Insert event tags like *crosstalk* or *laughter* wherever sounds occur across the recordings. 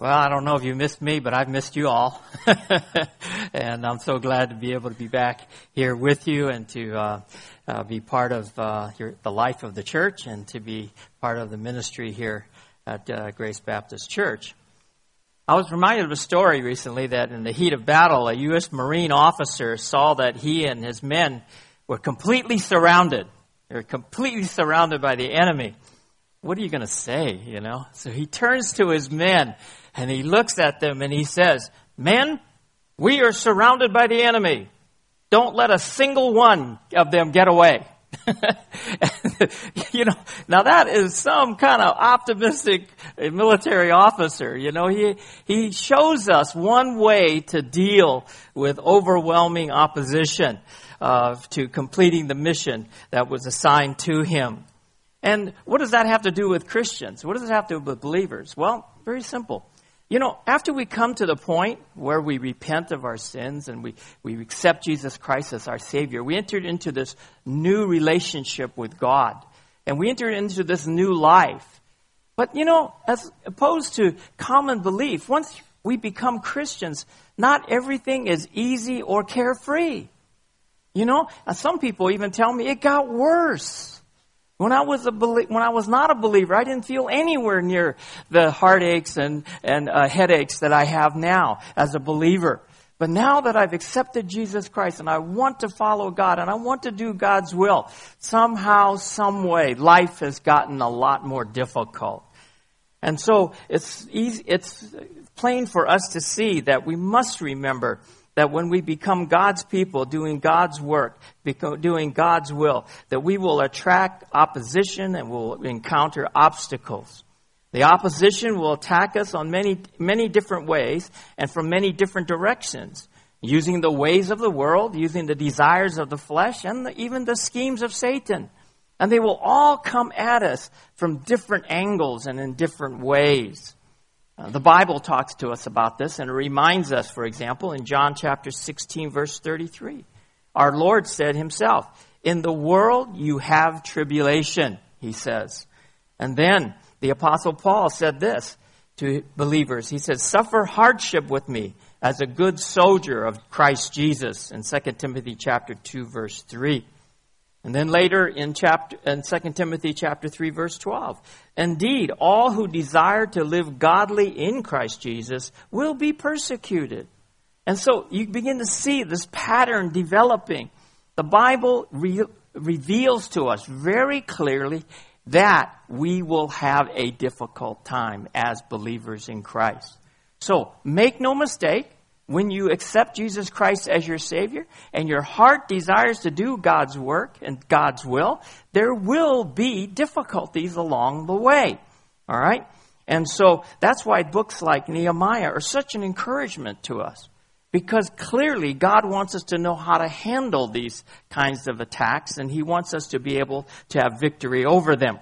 Well, I don't know if you missed me, but I've missed you all. *laughs* and I'm so glad to be able to be back here with you and to uh, uh, be part of uh, your, the life of the church and to be part of the ministry here at uh, Grace Baptist Church. I was reminded of a story recently that in the heat of battle, a U.S. Marine officer saw that he and his men were completely surrounded. They were completely surrounded by the enemy what are you going to say, you know? So he turns to his men and he looks at them and he says, Men, we are surrounded by the enemy. Don't let a single one of them get away. *laughs* you know, now that is some kind of optimistic military officer. You know, he, he shows us one way to deal with overwhelming opposition uh, to completing the mission that was assigned to him. And what does that have to do with Christians? What does it have to do with believers? Well, very simple. You know, after we come to the point where we repent of our sins and we, we accept Jesus Christ as our Savior, we entered into this new relationship with God. And we entered into this new life. But, you know, as opposed to common belief, once we become Christians, not everything is easy or carefree. You know, some people even tell me it got worse. When I was a when I was not a believer, I didn't feel anywhere near the heartaches and and uh, headaches that I have now as a believer. But now that I've accepted Jesus Christ and I want to follow God and I want to do God's will, somehow, some way, life has gotten a lot more difficult. And so it's easy, it's plain for us to see that we must remember that when we become God's people doing God's work, doing God's will, that we will attract opposition and will encounter obstacles. The opposition will attack us on many, many different ways and from many different directions, using the ways of the world, using the desires of the flesh, and the, even the schemes of Satan. And they will all come at us from different angles and in different ways. Uh, the Bible talks to us about this and it reminds us, for example, in John chapter 16, verse 33. Our Lord said himself, In the world you have tribulation, he says. And then the Apostle Paul said this to believers. He said, Suffer hardship with me as a good soldier of Christ Jesus in 2 Timothy chapter 2, verse 3. And then later in chapter in 2 Timothy chapter 3 verse 12. Indeed, all who desire to live godly in Christ Jesus will be persecuted. And so you begin to see this pattern developing. The Bible re- reveals to us very clearly that we will have a difficult time as believers in Christ. So make no mistake, when you accept Jesus Christ as your Savior and your heart desires to do God's work and God's will, there will be difficulties along the way. All right? And so that's why books like Nehemiah are such an encouragement to us. Because clearly God wants us to know how to handle these kinds of attacks and He wants us to be able to have victory over them.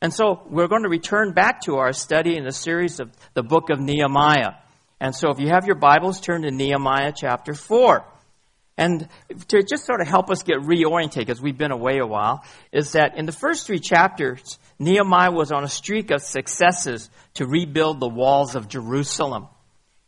And so we're going to return back to our study in the series of the book of Nehemiah. And so if you have your Bibles, turn to Nehemiah chapter 4. And to just sort of help us get reoriented, because we've been away a while, is that in the first three chapters, Nehemiah was on a streak of successes to rebuild the walls of Jerusalem.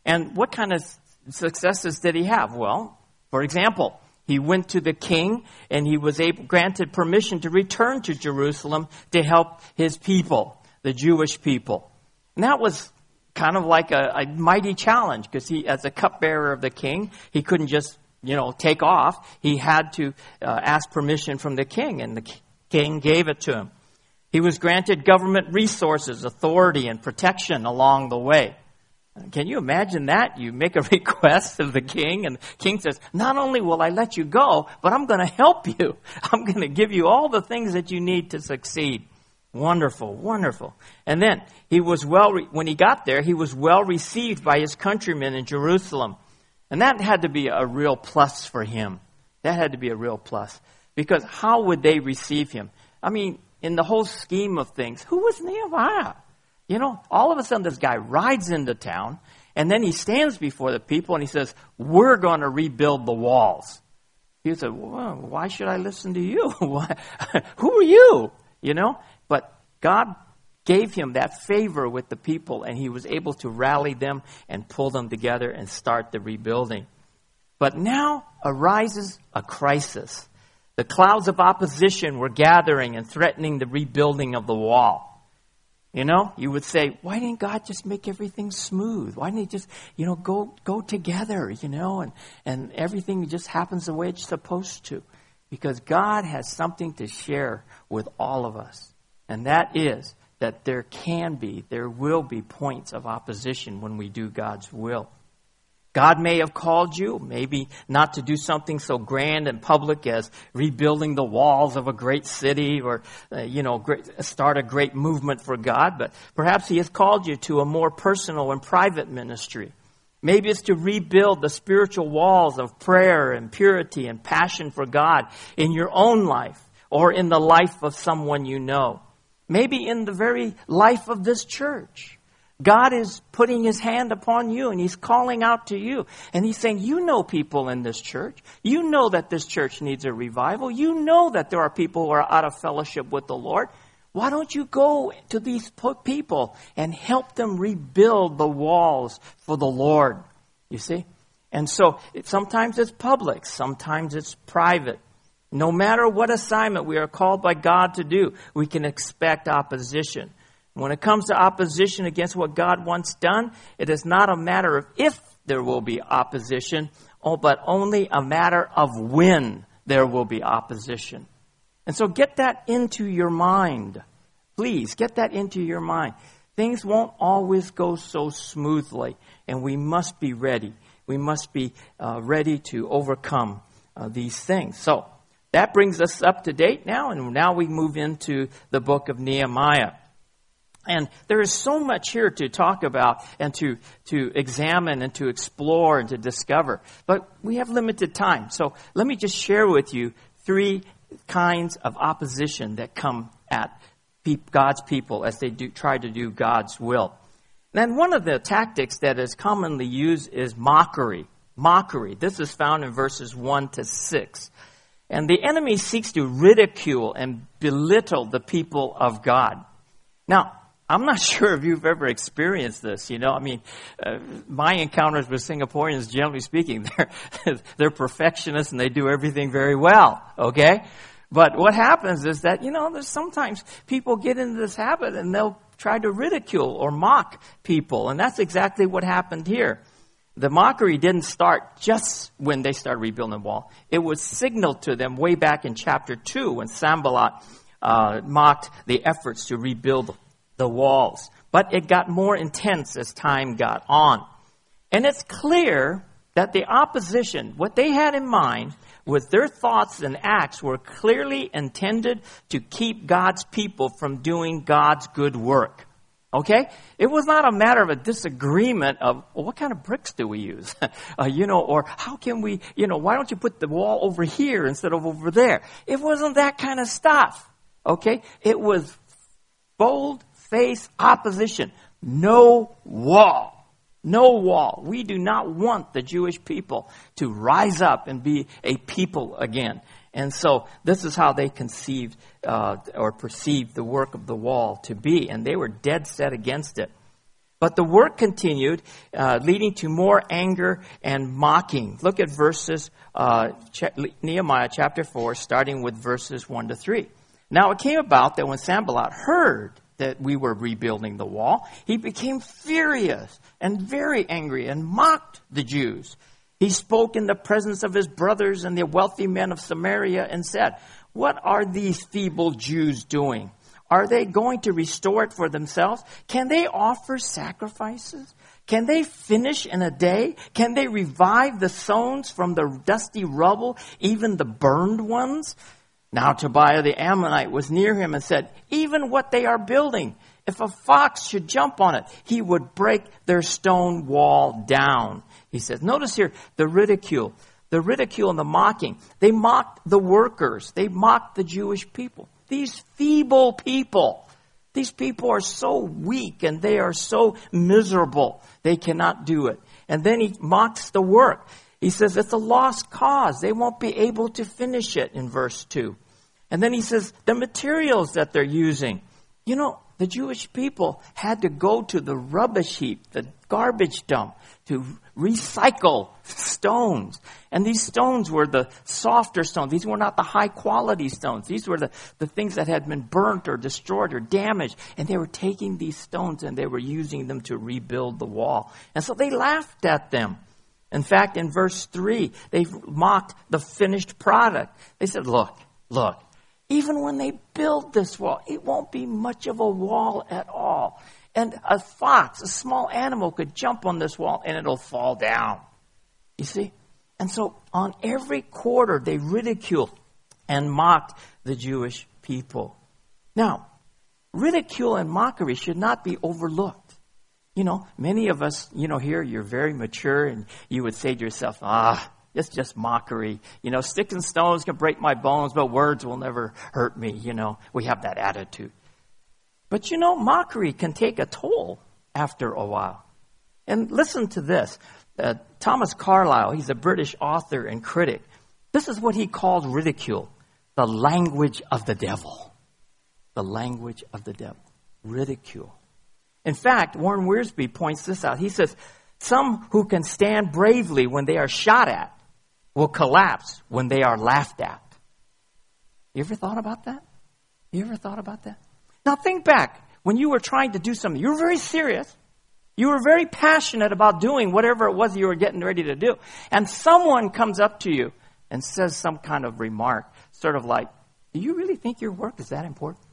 And what kind of successes did he have? Well, for example, he went to the king and he was able, granted permission to return to Jerusalem to help his people, the Jewish people. And that was kind of like a, a mighty challenge because he, as a cupbearer of the king, he couldn't just, you know, take off. He had to uh, ask permission from the king, and the king gave it to him. He was granted government resources, authority, and protection along the way. Can you imagine that? You make a *laughs* request of the king, and the king says, Not only will I let you go, but I'm going to help you. *laughs* I'm going to give you all the things that you need to succeed. Wonderful, wonderful. And then he was well, re- when he got there, he was well received by his countrymen in Jerusalem. And that had to be a real plus for him. That had to be a real plus. Because how would they receive him? I mean, in the whole scheme of things, who was Nehemiah? You know, all of a sudden this guy rides into town and then he stands before the people and he says, We're going to rebuild the walls. He said, well, Why should I listen to you? *laughs* *laughs* Who are you? You know? God gave him that favor with the people, and he was able to rally them and pull them together and start the rebuilding. But now arises a crisis. The clouds of opposition were gathering and threatening the rebuilding of the wall. You know, you would say, why didn't God just make everything smooth? Why didn't he just, you know, go, go together, you know, and, and everything just happens the way it's supposed to? Because God has something to share with all of us. And that is that there can be, there will be points of opposition when we do God's will. God may have called you, maybe not to do something so grand and public as rebuilding the walls of a great city or, uh, you know, great, start a great movement for God, but perhaps He has called you to a more personal and private ministry. Maybe it's to rebuild the spiritual walls of prayer and purity and passion for God in your own life or in the life of someone you know. Maybe in the very life of this church. God is putting his hand upon you and he's calling out to you. And he's saying, You know people in this church. You know that this church needs a revival. You know that there are people who are out of fellowship with the Lord. Why don't you go to these people and help them rebuild the walls for the Lord? You see? And so sometimes it's public, sometimes it's private. No matter what assignment we are called by God to do, we can expect opposition. When it comes to opposition against what God wants done, it is not a matter of if there will be opposition, oh, but only a matter of when there will be opposition. And so get that into your mind. Please get that into your mind. Things won't always go so smoothly, and we must be ready. We must be uh, ready to overcome uh, these things. So that brings us up to date now, and now we move into the book of Nehemiah. And there is so much here to talk about and to, to examine and to explore and to discover. But we have limited time. So let me just share with you three kinds of opposition that come at God's people as they do, try to do God's will. And one of the tactics that is commonly used is mockery. Mockery. This is found in verses 1 to 6. And the enemy seeks to ridicule and belittle the people of God. Now, I'm not *laughs* sure if you've ever experienced this. You know, I mean, uh, my encounters with Singaporeans, generally speaking, *laughs* they're they're perfectionists and they do everything very well. Okay, but what happens is that you know, there's sometimes people get into this habit and they'll try to ridicule or mock people, and that's exactly what happened here. The mockery didn't start just when they started rebuilding the wall. It was signaled to them way back in chapter 2 when Sanballat uh, mocked the efforts to rebuild the walls. But it got more intense as time got on. And it's clear that the opposition, what they had in mind, was their thoughts and acts were clearly intended to keep God's people from doing God's good work. Okay? It was not a matter of a disagreement of, well, what kind of bricks do we use? *laughs* uh, you know, or how can we, you know, why don't you put the wall over here instead of over there? It wasn't that kind of stuff. Okay? It was bold face opposition. No wall. No wall. We do not want the Jewish people to rise up and be a people again. And so this is how they conceived uh, or perceived the work of the wall to be, and they were dead set against it. But the work continued, uh, leading to more anger and mocking. Look at verses, uh, Nehemiah chapter 4, starting with verses 1 to 3. Now it came about that when Sanballat heard that we were rebuilding the wall, he became furious and very angry and mocked the Jews. He spoke in the presence of his brothers and the wealthy men of Samaria and said, What are these feeble Jews doing? Are they going to restore it for themselves? Can they offer sacrifices? Can they finish in a day? Can they revive the stones from the dusty rubble, even the burned ones? Now Tobiah the Ammonite was near him and said, Even what they are building, if a fox should jump on it, he would break their stone wall down. He says, notice here the ridicule, the ridicule and the mocking. They mocked the workers. They mocked the Jewish people. These feeble people. These people are so weak and they are so miserable. They cannot do it. And then he mocks the work. He says it's a lost cause. They won't be able to finish it in verse 2. And then he says the materials that they're using. You know, The Jewish people had to go to the rubbish heap, the garbage dump, to recycle stones. And these stones were the softer stones. These were not the high quality stones. These were the, the things that had been burnt or destroyed or damaged. And they were taking these stones and they were using them to rebuild the wall. And so they laughed at them. In fact, in verse 3, they mocked the finished product. They said, look, look, even when they build this wall, it won't be much of a wall at all. And a fox, a small animal, could jump on this wall and it'll fall down. You see? And so on every quarter, they ridiculed and mocked the Jewish people. Now, ridicule and mockery should not be overlooked. You know, many of us, you know, here you're very mature and you would say to yourself, ah, it's just mockery. You know, sticks and stones can break my bones, but words will never hurt me. You know, we have that attitude. But you know, mockery can take a toll after a while. And listen to this. Uh, Thomas Carlyle, he's a British author and critic. This is what he called ridicule the language of the devil. The language of the devil. Ridicule. In fact, Warren Wiersbe points this out. He says, Some who can stand bravely when they are shot at will collapse when they are laughed at. You ever thought about that? You ever thought about that? Now think back when you were trying to do something. You were very serious. You were very passionate about doing whatever it was you were getting ready to do. And someone comes up to you and says some kind of remark, sort of like, Do you really think your work is that important?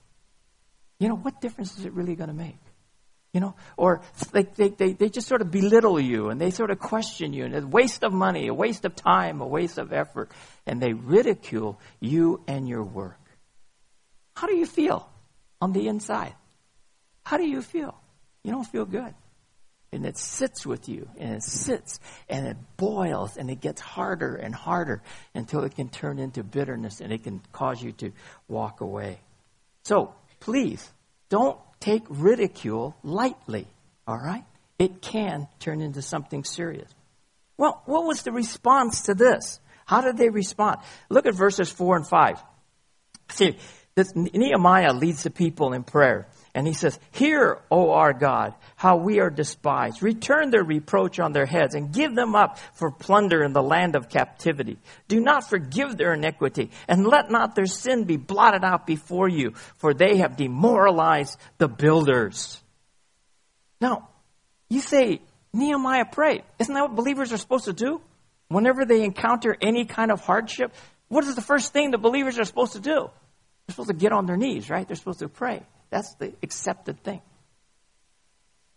You know, what difference is it really going to make? You know, or they, they, they, they just sort of belittle you and they sort of question you and it's a waste of money, a waste of time, a waste of effort, and they ridicule you and your work. How do you feel on the inside? How do you feel? You don't feel good. And it sits with you and it sits and it boils and it gets harder and harder until it can turn into bitterness and it can cause you to walk away. So please don't take ridicule lightly, all right? It can turn into something serious. Well, what was the response to this? How did they respond? Look at verses 4 and 5. See, this, Nehemiah leads the people in prayer. And he says, Hear, O our God, how we are despised. Return their reproach on their heads and give them up for plunder in the land of captivity. Do not forgive their iniquity and let not their sin be blotted out before you, for they have demoralized the builders. Now, you say, Nehemiah prayed. Isn't that what believers are supposed to do? Whenever they encounter any kind of hardship, what is the first thing the believers are supposed to do? They're supposed to get on their knees, right? They're supposed to pray. That's the accepted thing.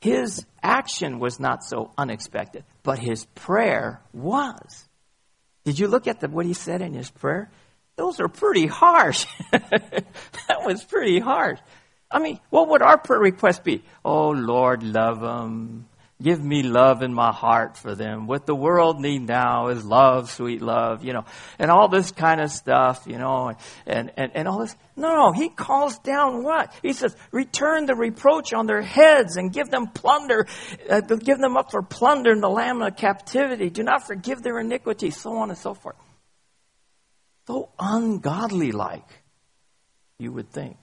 His action was not so unexpected, but his prayer was. Did you look at the, what he said in his prayer? Those are pretty harsh. *laughs* that was pretty harsh. I mean, what would our prayer request be? Oh Lord, love them. Give me love in my heart for them. What the world need now is love, sweet love, you know, and all this kind of stuff, you know, and, and, and all this. No, he calls down what? He says, return the reproach on their heads and give them plunder, uh, give them up for plunder in the land of captivity. Do not forgive their iniquity, so on and so forth. So ungodly like, you would think.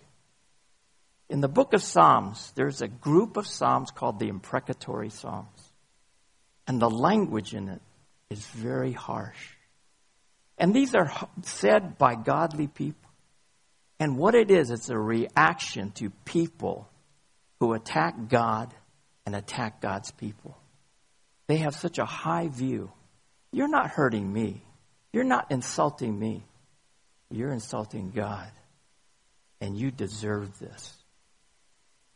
In the book of Psalms, there's a group of Psalms called the imprecatory Psalms. And the language in it is very harsh. And these are said by godly people. And what it is, it's a reaction to people who attack God and attack God's people. They have such a high view. You're not hurting me. You're not insulting me. You're insulting God. And you deserve this.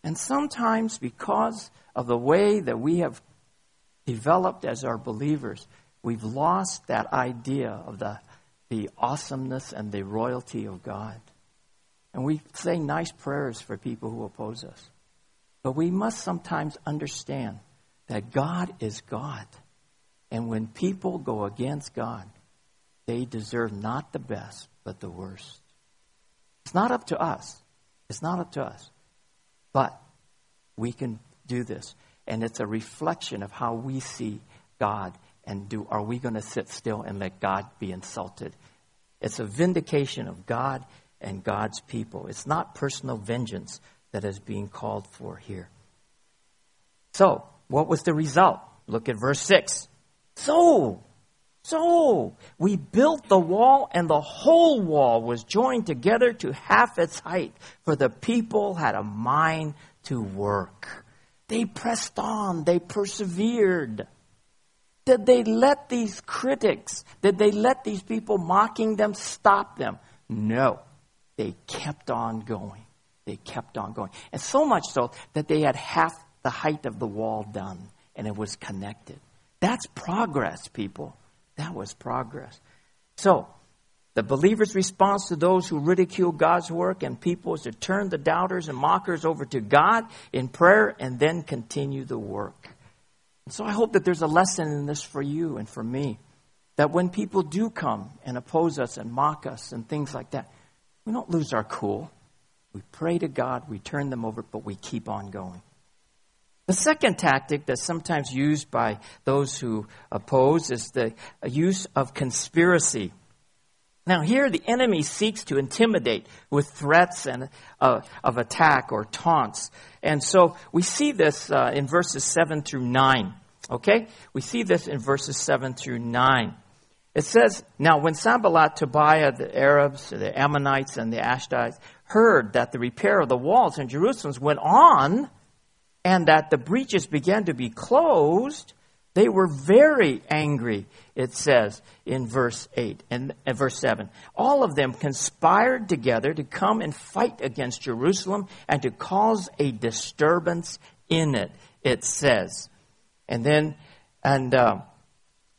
And sometimes, because of the way that we have developed as our believers, we've lost that idea of the, the awesomeness and the royalty of God. And we say nice prayers for people who oppose us. But we must sometimes understand that God is God. And when people go against God, they deserve not the best, but the worst. It's not up to us. It's not up to us. But we can do this. And it's a reflection of how we see God and do are we going to sit still and let God be insulted? It's a vindication of God and God's people. It's not personal vengeance that is being called for here. So, what was the result? Look at verse 6. So, so, we built the wall, and the whole wall was joined together to half its height, for the people had a mind to work. They pressed on, they persevered. Did they let these critics, did they let these people mocking them stop them? No. They kept on going. They kept on going. And so much so that they had half the height of the wall done and it was connected. That's progress, people. That was progress. So, the believer's response to those who ridicule God's work and people is to turn the doubters and mockers over to God in prayer and then continue the work. So I hope that there's a lesson in this for you and for me. That when people do come and oppose us and mock us and things like that, we don't lose our cool. We pray to God, we turn them over, but we keep on going. The second tactic that's sometimes used by those who oppose is the use of conspiracy. Now, here the enemy seeks to intimidate with threats and uh, of attack or taunts, and so we see this uh, in verses seven through nine. Okay, we see this in verses seven through nine. It says, "Now when Sanballat, Tobiah, the Arabs, the Ammonites, and the Ashdodites heard that the repair of the walls in Jerusalem went on." And that the breaches began to be closed, they were very angry, it says in verse 8 and, and verse 7. All of them conspired together to come and fight against Jerusalem and to cause a disturbance in it, it says. And then, and, uh,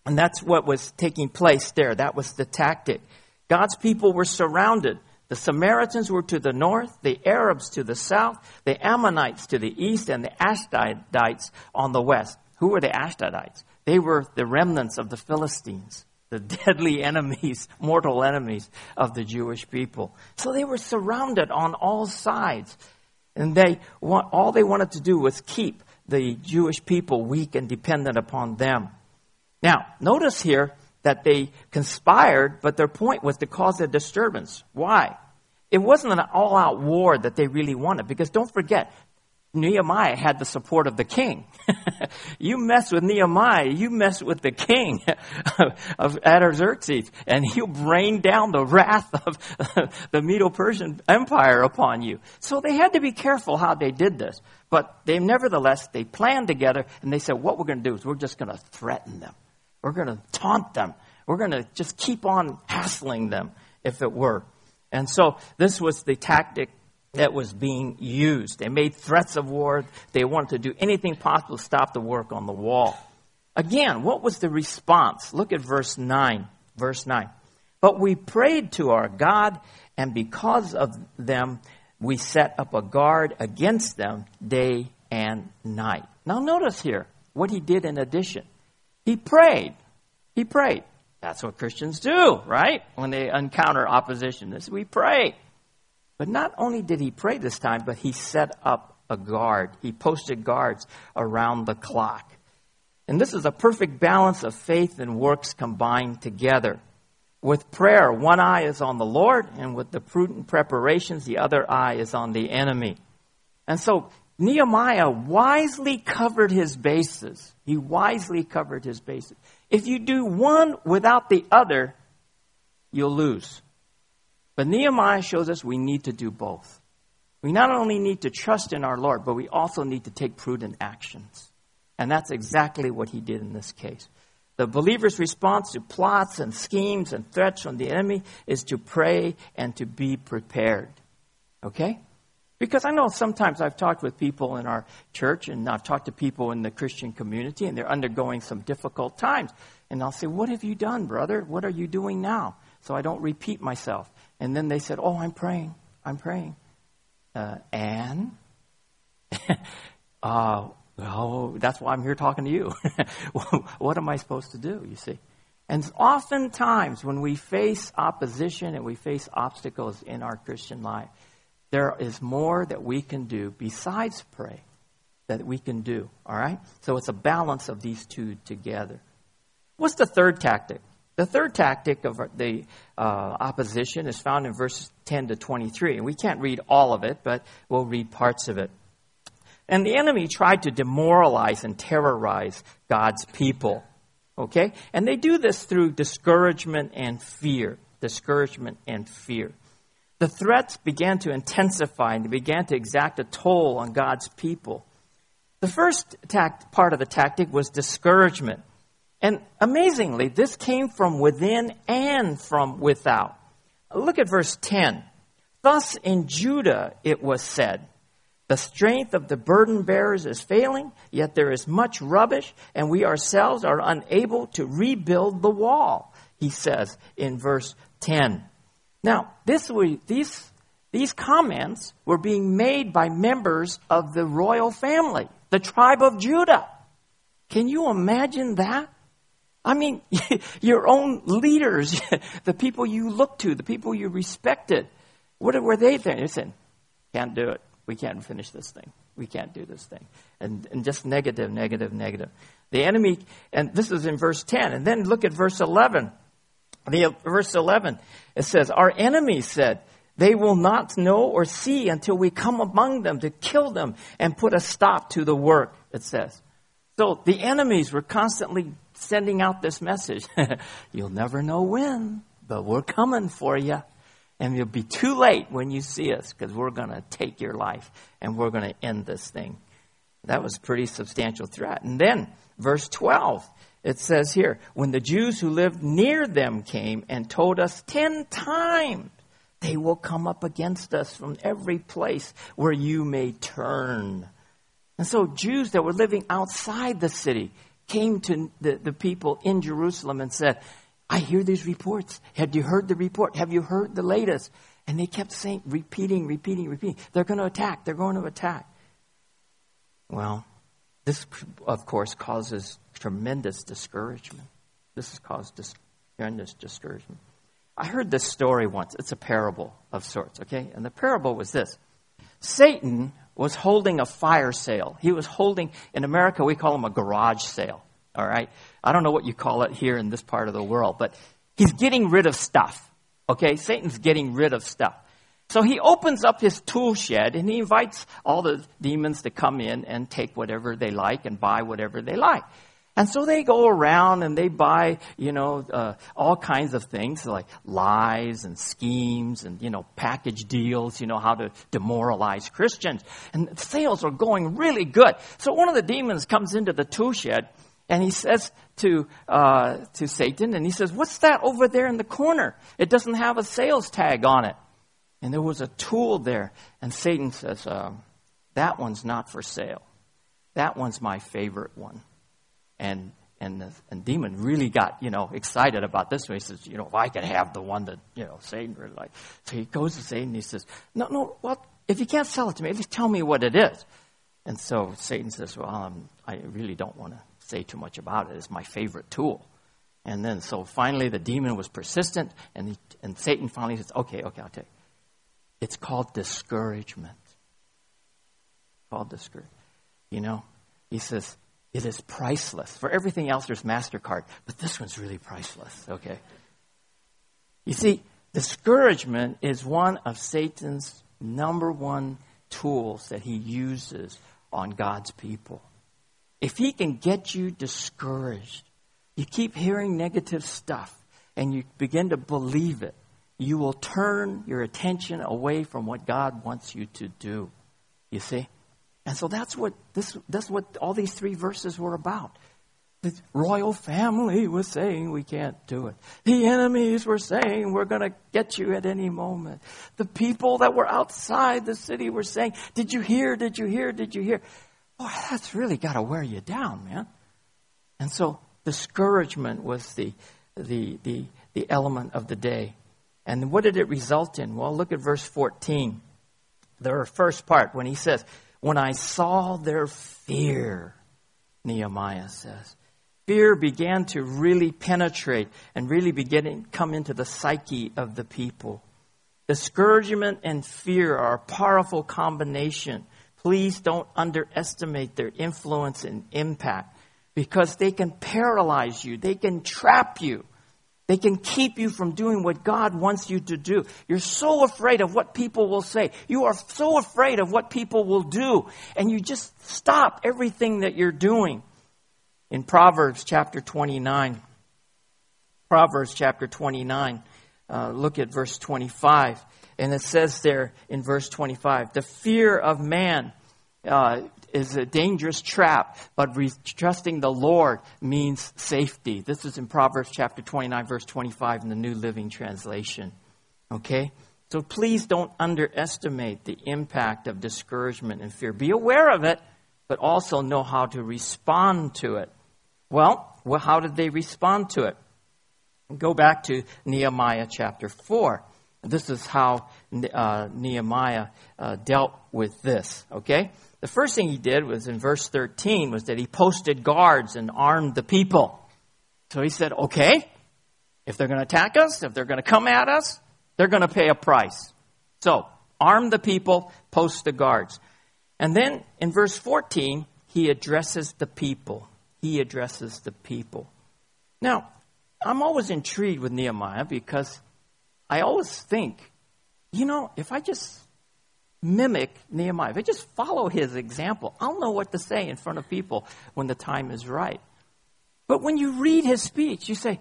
and that's what was taking place there. That was the tactic. God's people were surrounded. The Samaritans were to the north, the Arabs to the south, the Ammonites to the east, and the Ashdodites on the west. Who were the Ashdodites? They were the remnants of the Philistines, the *laughs* deadly enemies, mortal enemies of the Jewish people. So they were surrounded on all sides. And they all they wanted to do was keep the Jewish people weak and dependent upon them. Now, notice here that they conspired, but their point was to cause a disturbance. Why? It wasn't an all out war that they really wanted, because don't forget, Nehemiah had the support of the king. *laughs* you mess with Nehemiah, you mess with the king *laughs* of Artaxerxes, and *laughs* he'll rain down the wrath of the Medo-Persian Empire upon you. So they had to be careful how they did this. But they nevertheless, they planned together, and they said, what we're going to do is we're just going to threaten them. We're going to taunt them. We're going to just keep on hassling them, if it were. And so this was the tactic that was being used. They made threats of war. They wanted to do anything possible to stop the work on the wall. Again, what was the response? Look at verse 9. Verse 9. But we prayed to our God, and because of them, we set up a guard against them day and night. Now, notice here what he did in addition. He prayed. He prayed. That's what Christians do, right? When they encounter opposition, this we pray. But not only did he pray this time, but he set up a guard. He posted guards around the clock. And this is a perfect balance of faith and works combined together. With prayer, one eye is on the Lord, and with the prudent preparations, the other eye is on the enemy. And so Nehemiah wisely covered his bases. He wisely covered his bases. If you do one without the other, you'll lose. But Nehemiah shows us we need to do both. We not only need to trust in our Lord, but we also need to take prudent actions. And that's exactly what he did in this case. The believer's response to plots and schemes and threats from the enemy is to pray and to be prepared. Okay? Because I know sometimes I've talked with people in our church and I've talked to people in the Christian community and they're undergoing some difficult times. And I'll say, What have you done, brother? What are you doing now? So I don't repeat myself. And then they said, Oh, I'm praying. I'm praying. Uh, and? *laughs* uh, well, that's why I'm here talking to you. *laughs* what am I supposed to do, you see? And oftentimes when we face opposition and we face obstacles in our Christian life, there is more that we can do besides pray that we can do. All right? So it's a balance of these two together. What's the third tactic? The third tactic of the uh, opposition is found in verses 10 to 23. And we can't read all of it, but we'll read parts of it. And the enemy tried to demoralize and terrorize God's people. Okay? And they do this through discouragement and fear. Discouragement and fear. The threats began to intensify and they began to exact a toll on God's people. The first tact, part of the tactic was discouragement. And amazingly, this came from within and from without. Look at verse 10. Thus in Judah it was said, the strength of the burden bearers is failing, yet there is much rubbish, and we ourselves are unable to rebuild the wall, he says in verse 10. Now, this, these, these comments were being made by members of the royal family, the tribe of Judah. Can you imagine that? I mean, *laughs* your own leaders, *laughs* the people you look to, the people you respected, what were they thinking? They said, can't do it. We can't finish this thing. We can't do this thing. And, and just negative, negative, negative. The enemy, and this is in verse 10. And then look at verse 11. The, verse 11, it says, Our enemies said, they will not know or see until we come among them to kill them and put a stop to the work, it says. So the enemies were constantly sending out this message. *laughs* You'll never know when, but we're coming for you. And you'll be too late when you see us because we're going to take your life and we're going to end this thing. That was pretty substantial threat. And then, verse 12, it says here, when the Jews who lived near them came and told us ten times, they will come up against us from every place where you may turn. And so Jews that were living outside the city came to the, the people in Jerusalem and said, I hear these reports. Have you heard the report? Have you heard the latest? And they kept saying, repeating, repeating, repeating. They're going to attack. They're going to attack. Well, this, of course, causes tremendous discouragement. This has caused dis- tremendous discouragement. I heard this story once. It's a parable of sorts, okay? And the parable was this Satan was holding a fire sale. He was holding, in America, we call them a garage sale, all right? I don't know what you call it here in this part of the world, but he's getting rid of stuff. Okay? Satan's getting rid of stuff. So he opens up his tool shed and he invites all the demons to come in and take whatever they like and buy whatever they like. And so they go around and they buy, you know, uh, all kinds of things like lies and schemes and, you know, package deals, you know, how to demoralize Christians. And sales are going really good. So one of the demons comes into the tool shed and he says to, uh, to Satan, and he says, What's that over there in the corner? It doesn't have a sales tag on it. And there was a tool there. And Satan says, uh, That one's not for sale. That one's my favorite one. And and the and demon really got you know excited about this one. He says, you know, if I could have the one that you know Satan really like. So he goes to Satan. and He says, no, no. Well, if you can't sell it to me, at least tell me what it is. And so Satan says, well, um, I really don't want to say too much about it. It's my favorite tool. And then, so finally, the demon was persistent, and, he, and Satan finally says, okay, okay, I'll take. It's called discouragement. Called discouragement. You know, he says, it is priceless. For everything else, there's MasterCard, but this one's really priceless, okay? You see, discouragement is one of Satan's number one tools that he uses on God's people. If he can get you discouraged, you keep hearing negative stuff and you begin to believe it, you will turn your attention away from what God wants you to do. You see? And so that's what this that's what all these three verses were about. The royal family was saying we can't do it. The enemies were saying we're going to get you at any moment. The people that were outside the city were saying, "Did you hear? Did you hear? Did you hear?" boy, that's really got to wear you down, man. And so discouragement was the, the, the, the element of the day. And what did it result in? Well, look at verse 14. The first part when he says, When I saw their fear, Nehemiah says. Fear began to really penetrate and really begin come into the psyche of the people. Discouragement and fear are a powerful combination Please don't underestimate their influence and impact because they can paralyze you, they can trap you. They can keep you from doing what God wants you to do. You're so afraid of what people will say. You are so afraid of what people will do. And you just stop everything that you're doing. In Proverbs chapter 29, Proverbs chapter 29, uh, look at verse 25. And it says there in verse 25, the fear of man uh, is a dangerous trap, but re- trusting the Lord means safety. This is in Proverbs chapter 29, verse 25 in the New Living Translation. Okay? So please don't underestimate the impact of discouragement and fear. Be aware of it, but also know how to respond to it. Well, well how did they respond to it? Go back to Nehemiah chapter 4. This is how uh, Nehemiah uh, dealt with this, okay? The first thing he did was in verse 13 was that he posted guards and armed the people. So he said, okay, if they're going to attack us, if they're going to come at us, they're going to pay a price. So arm the people, post the guards. And then in verse 14, he addresses the people. He addresses the people. Now, I'm always intrigued with Nehemiah because I always think, you know, if I just mimic Nehemiah. If I just follow his example, I'll know what to say in front of people when the time is right. But when you read his speech, you say,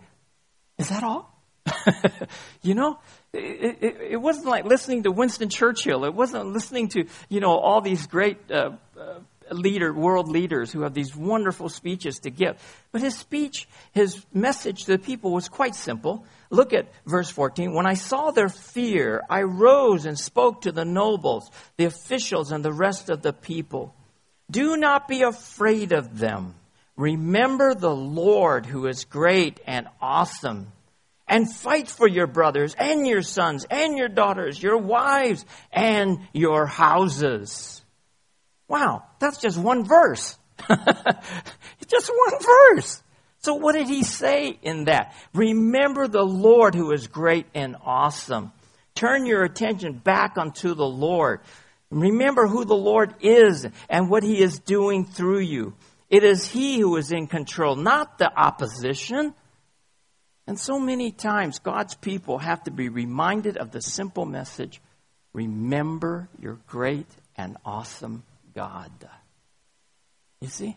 is that all? *laughs* you know, it, it, it, wasn't like listening to Winston Churchill. It wasn't listening to, you know, all these great uh, uh, leader, world leaders who have these wonderful speeches to give. But his speech, his message to the people was quite simple. Look at verse 14. When I saw their fear, I rose and spoke to the nobles, the officials, and the rest of the people. Do not be afraid of them. Remember the Lord who is great and awesome. And fight for your brothers and your sons and your daughters, your wives and your houses. Wow, that's just one verse. *laughs* It's just one verse. So what did he say in that? Remember the Lord who is great and awesome. Turn your attention back unto the Lord. Remember who the Lord is and what he is doing through you. It is he who is in control, not the opposition. And so many times God's people have to be reminded of the simple message remember your great and awesome God. You see?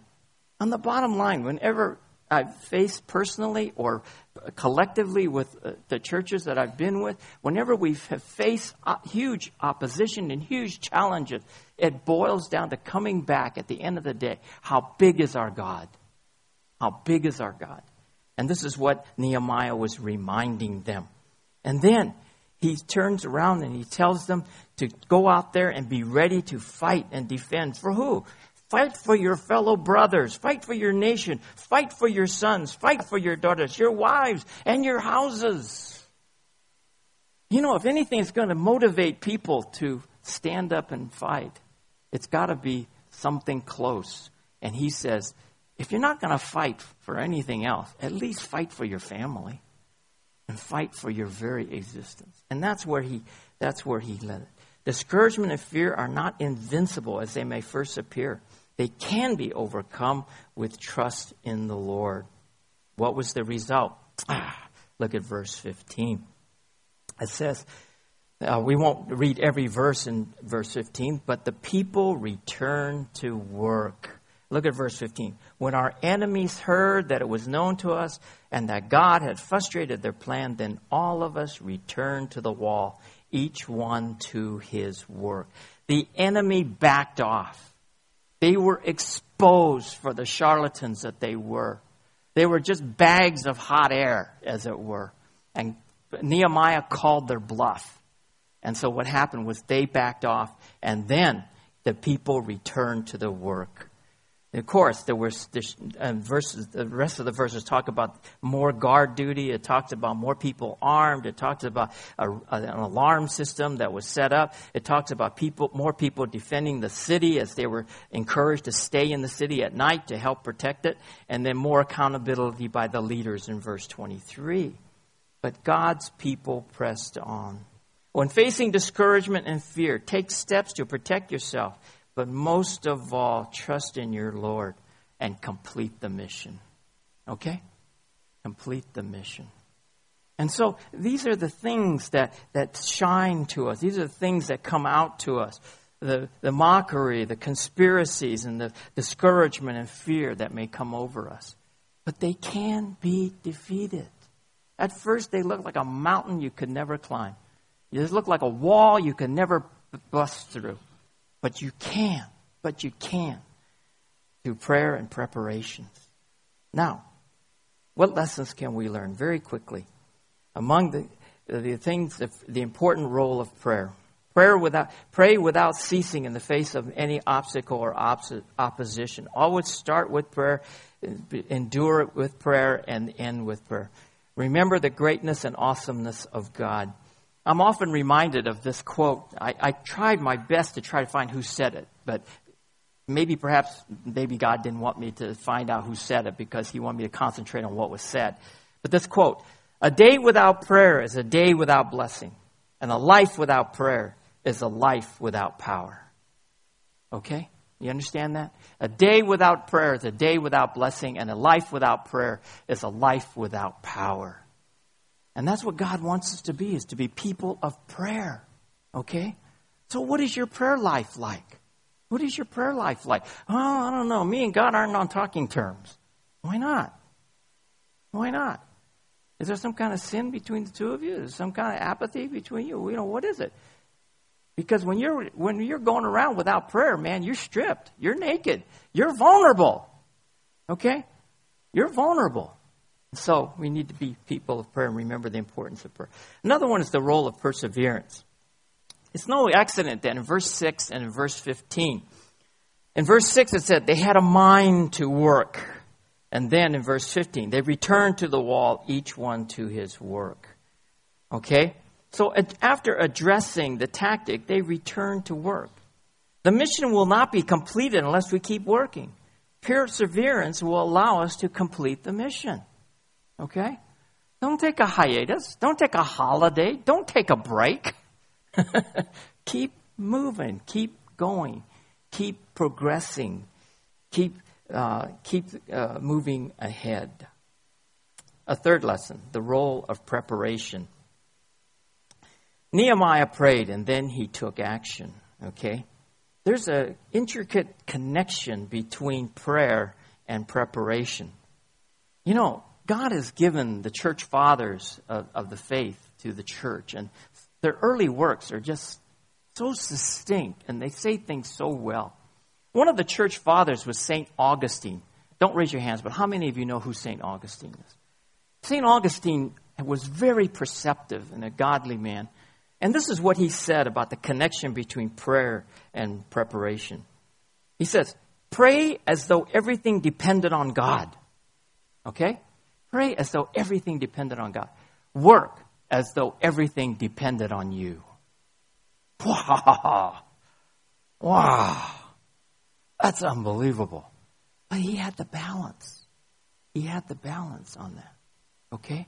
On the bottom line, whenever I've faced personally or collectively with uh, the churches that I've been with, whenever we have faced huge opposition and huge challenges, it boils down to coming back at the end of the day. How big is our God? How big is our God? And this is what Nehemiah was reminding them. And then he turns around and he tells them to go out there and be ready to fight and defend. For who? Fight for your fellow brothers. Fight for your nation. Fight for your sons. Fight for your daughters, your wives, and your houses. You know, if anything is going to motivate people to stand up and fight, it's got to be something close. And he says, if you're not going to fight for anything else, at least fight for your family and fight for your very existence. And that's where he, that's where he led it. Discouragement and fear are not invincible as they may first appear. They can be overcome with trust in the Lord. What was the result? Ah, look at verse 15. It says, uh, we won't read every verse in verse 15, but the people returned to work. Look at verse 15. When our enemies heard that it was known to us and that God had frustrated their plan, then all of us returned to the wall, each one to his work. The enemy backed off. They were exposed for the charlatans that they were. They were just bags of hot air, as it were. And Nehemiah called their bluff. And so what happened was they backed off, and then the people returned to the work of course, there this, uh, verses. The rest of the verses talk about more guard duty. It talks about more people armed. It talks about a, an alarm system that was set up. It talks about people, more people defending the city as they were encouraged to stay in the city at night to help protect it, and then more accountability by the leaders in verse 23. But God's people pressed on. When facing discouragement and fear, take steps to protect yourself but most of all, trust in your Lord and complete the mission. Okay? Complete the mission. And so these are the things that, that shine to us. These are the things that come out to us. The, the mockery, the conspiracies, and the discouragement and fear that may come over us. But they can be defeated. At first, they look like a mountain you could never climb. They look like a wall you could never bust through. But you can. But you can. Through prayer and preparations. Now, what lessons can we learn? Very quickly. Among the, the things, the, the important role of prayer. Prayer without, pray without ceasing in the face of any obstacle or opposition. Always start with prayer, endure it with prayer, and end with prayer. Remember the greatness and awesomeness of God. I'm often reminded of this quote. I, I tried my best to try to find who said it, but maybe perhaps maybe God didn't want me to find out who said it because he wanted me to concentrate on what was said. But this quote, a day without prayer is a day without blessing, and a life without prayer is a life without power. Okay? You understand that? A day without prayer is a day without blessing, and a life without prayer is a life without power. And that's what God wants us to be, is to be people of prayer. Okay? So what is your prayer life like? What is your prayer life like? Oh, I don't know. Me and God aren't on talking terms. Why not? Why not? Is there some kind of sin between the two of you? Is some kind of apathy between you? You know, what is it? Because when you're when you're going around without prayer, man, you're stripped. You're naked. You're vulnerable. Okay? You're vulnerable. So we need to be people of prayer and remember the importance of prayer. Another one is the role of perseverance. It's no accident that in verse 6 and in verse 15, in verse 6 it said they had a mind to work. And then in verse 15, they returned to the wall, each one to his work. Okay? So after addressing the tactic, they returned to work. The mission will not be completed unless we keep working. Perseverance will allow us to complete the mission. Okay? Don't take a hiatus. Don't take a holiday. Don't take a break. *laughs* keep moving, keep going, keep progressing, keep, uh, keep uh, moving ahead. A third lesson the role of preparation. Nehemiah prayed and then he took action. Okay? There's an intricate connection between prayer and preparation. You know, God has given the church fathers of, of the faith to the church, and their early works are just so succinct and they say things so well. One of the church fathers was St. Augustine. Don't raise your hands, but how many of you know who St. Augustine is? St. Augustine was very perceptive and a godly man. And this is what he said about the connection between prayer and preparation. He says, Pray as though everything depended on God. Okay? Pray as though everything depended on God. Work as though everything depended on you. Wow. Wow. That's unbelievable. But he had the balance. He had the balance on that. Okay?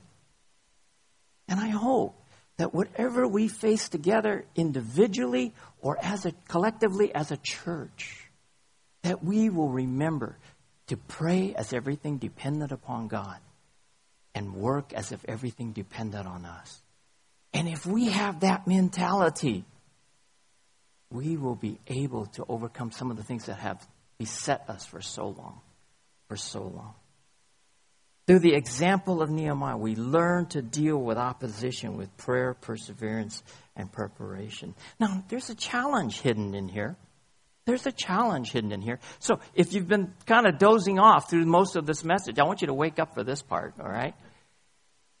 And I hope that whatever we face together individually or as a collectively as a church, that we will remember to pray as everything depended upon God and work as if everything depended on us. And if we have that mentality, we will be able to overcome some of the things that have beset us for so long. For so long. Through the example of Nehemiah, we learn to deal with opposition with prayer, perseverance, and preparation. Now, there's a challenge hidden in here. There's a challenge hidden in here. So, if you've been kind of dozing off through most of this message, I want you to wake up for this part, all right?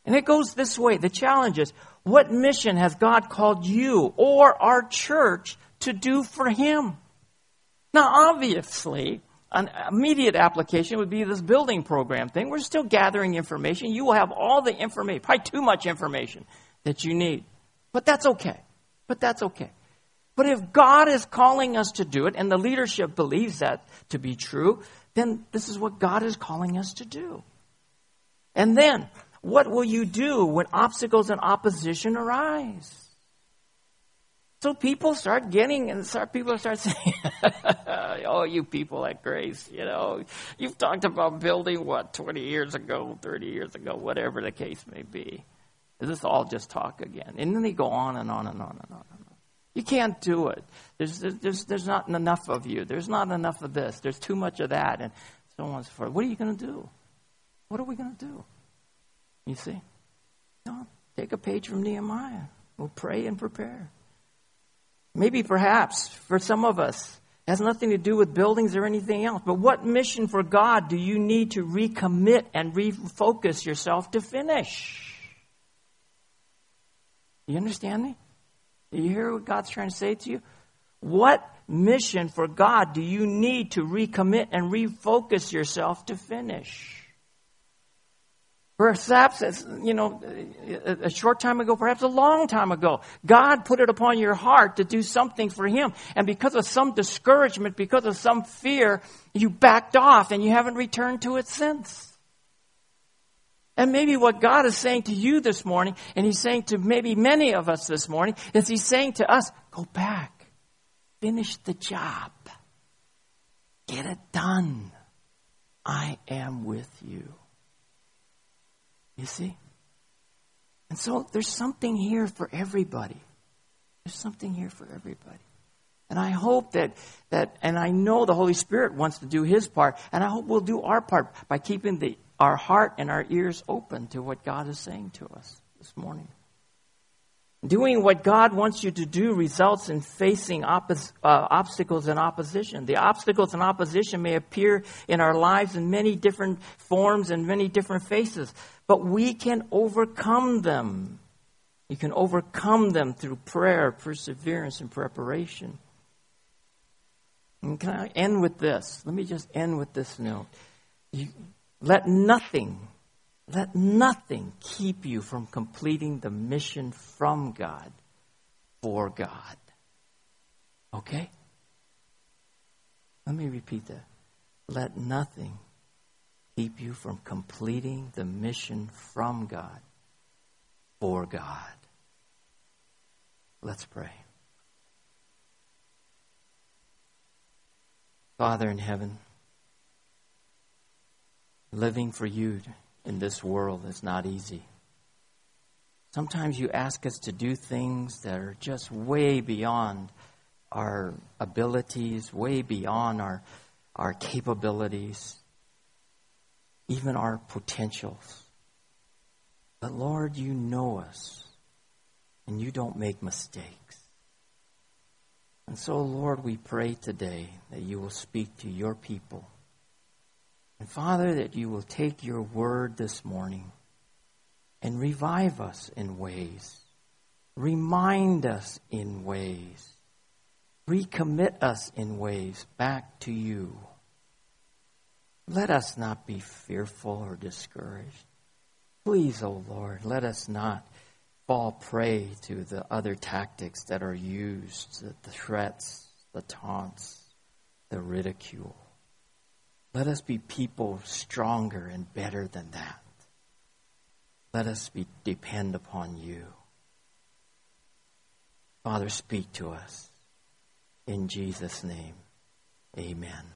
And it goes this way the challenge is what mission has God called you or our church to do for Him? Now, obviously, an immediate application would be this building program thing. We're still gathering information. You will have all the information, probably too much information that you need. But that's okay. But that's okay. But if God is calling us to do it, and the leadership believes that to be true, then this is what God is calling us to do. And then, what will you do when obstacles and opposition arise? So people start getting, and start, people start *laughs* saying, oh, you people at Grace, you know, you've talked about building, what, 20 years ago, 30 years ago, whatever the case may be. Is this all just talk again? And then they go on and on and on and on. You can't do it. There's, there's, there's not enough of you. There's not enough of this. There's too much of that. And so on and so forth. What are you going to do? What are we going to do? You see? No, take a page from Nehemiah. We'll pray and prepare. Maybe perhaps for some of us, it has nothing to do with buildings or anything else. But what mission for God do you need to recommit and refocus yourself to finish? You understand me? Do you hear what God's trying to say to you? What mission for God do you need to recommit and refocus yourself to finish? Perhaps, you know, a short time ago, perhaps a long time ago, God put it upon your heart to do something for Him. And because of some discouragement, because of some fear, you backed off and you haven't returned to it since. And maybe what God is saying to you this morning, and He's saying to maybe many of us this morning, is He's saying to us, go back. Finish the job. Get it done. I am with you. You see? And so there's something here for everybody. There's something here for everybody. And I hope that, that, and I know the Holy Spirit wants to do His part, and I hope we'll do our part by keeping the, our heart and our ears open to what God is saying to us this morning. Doing what God wants you to do results in facing oppos- uh, obstacles and opposition. The obstacles and opposition may appear in our lives in many different forms and many different faces, but we can overcome them. You can overcome them through prayer, perseverance, and preparation. And can I end with this? Let me just end with this note. You, let nothing let nothing keep you from completing the mission from God for God. Okay? Let me repeat that. Let nothing keep you from completing the mission from God for God. Let's pray. Father in heaven, living for you in this world is not easy. Sometimes you ask us to do things that are just way beyond our abilities, way beyond our, our capabilities, even our potentials. But Lord, you know us, and you don't make mistakes. And so, Lord, we pray today that you will speak to your people and Father, that you will take your word this morning and revive us in ways, remind us in ways, recommit us in ways back to you. Let us not be fearful or discouraged. Please, O oh Lord, let us not fall prey to the other tactics that are used the threats, the taunts, the ridicule. Let us be people stronger and better than that. Let us be, depend upon you. Father, speak to us. In Jesus' name, amen.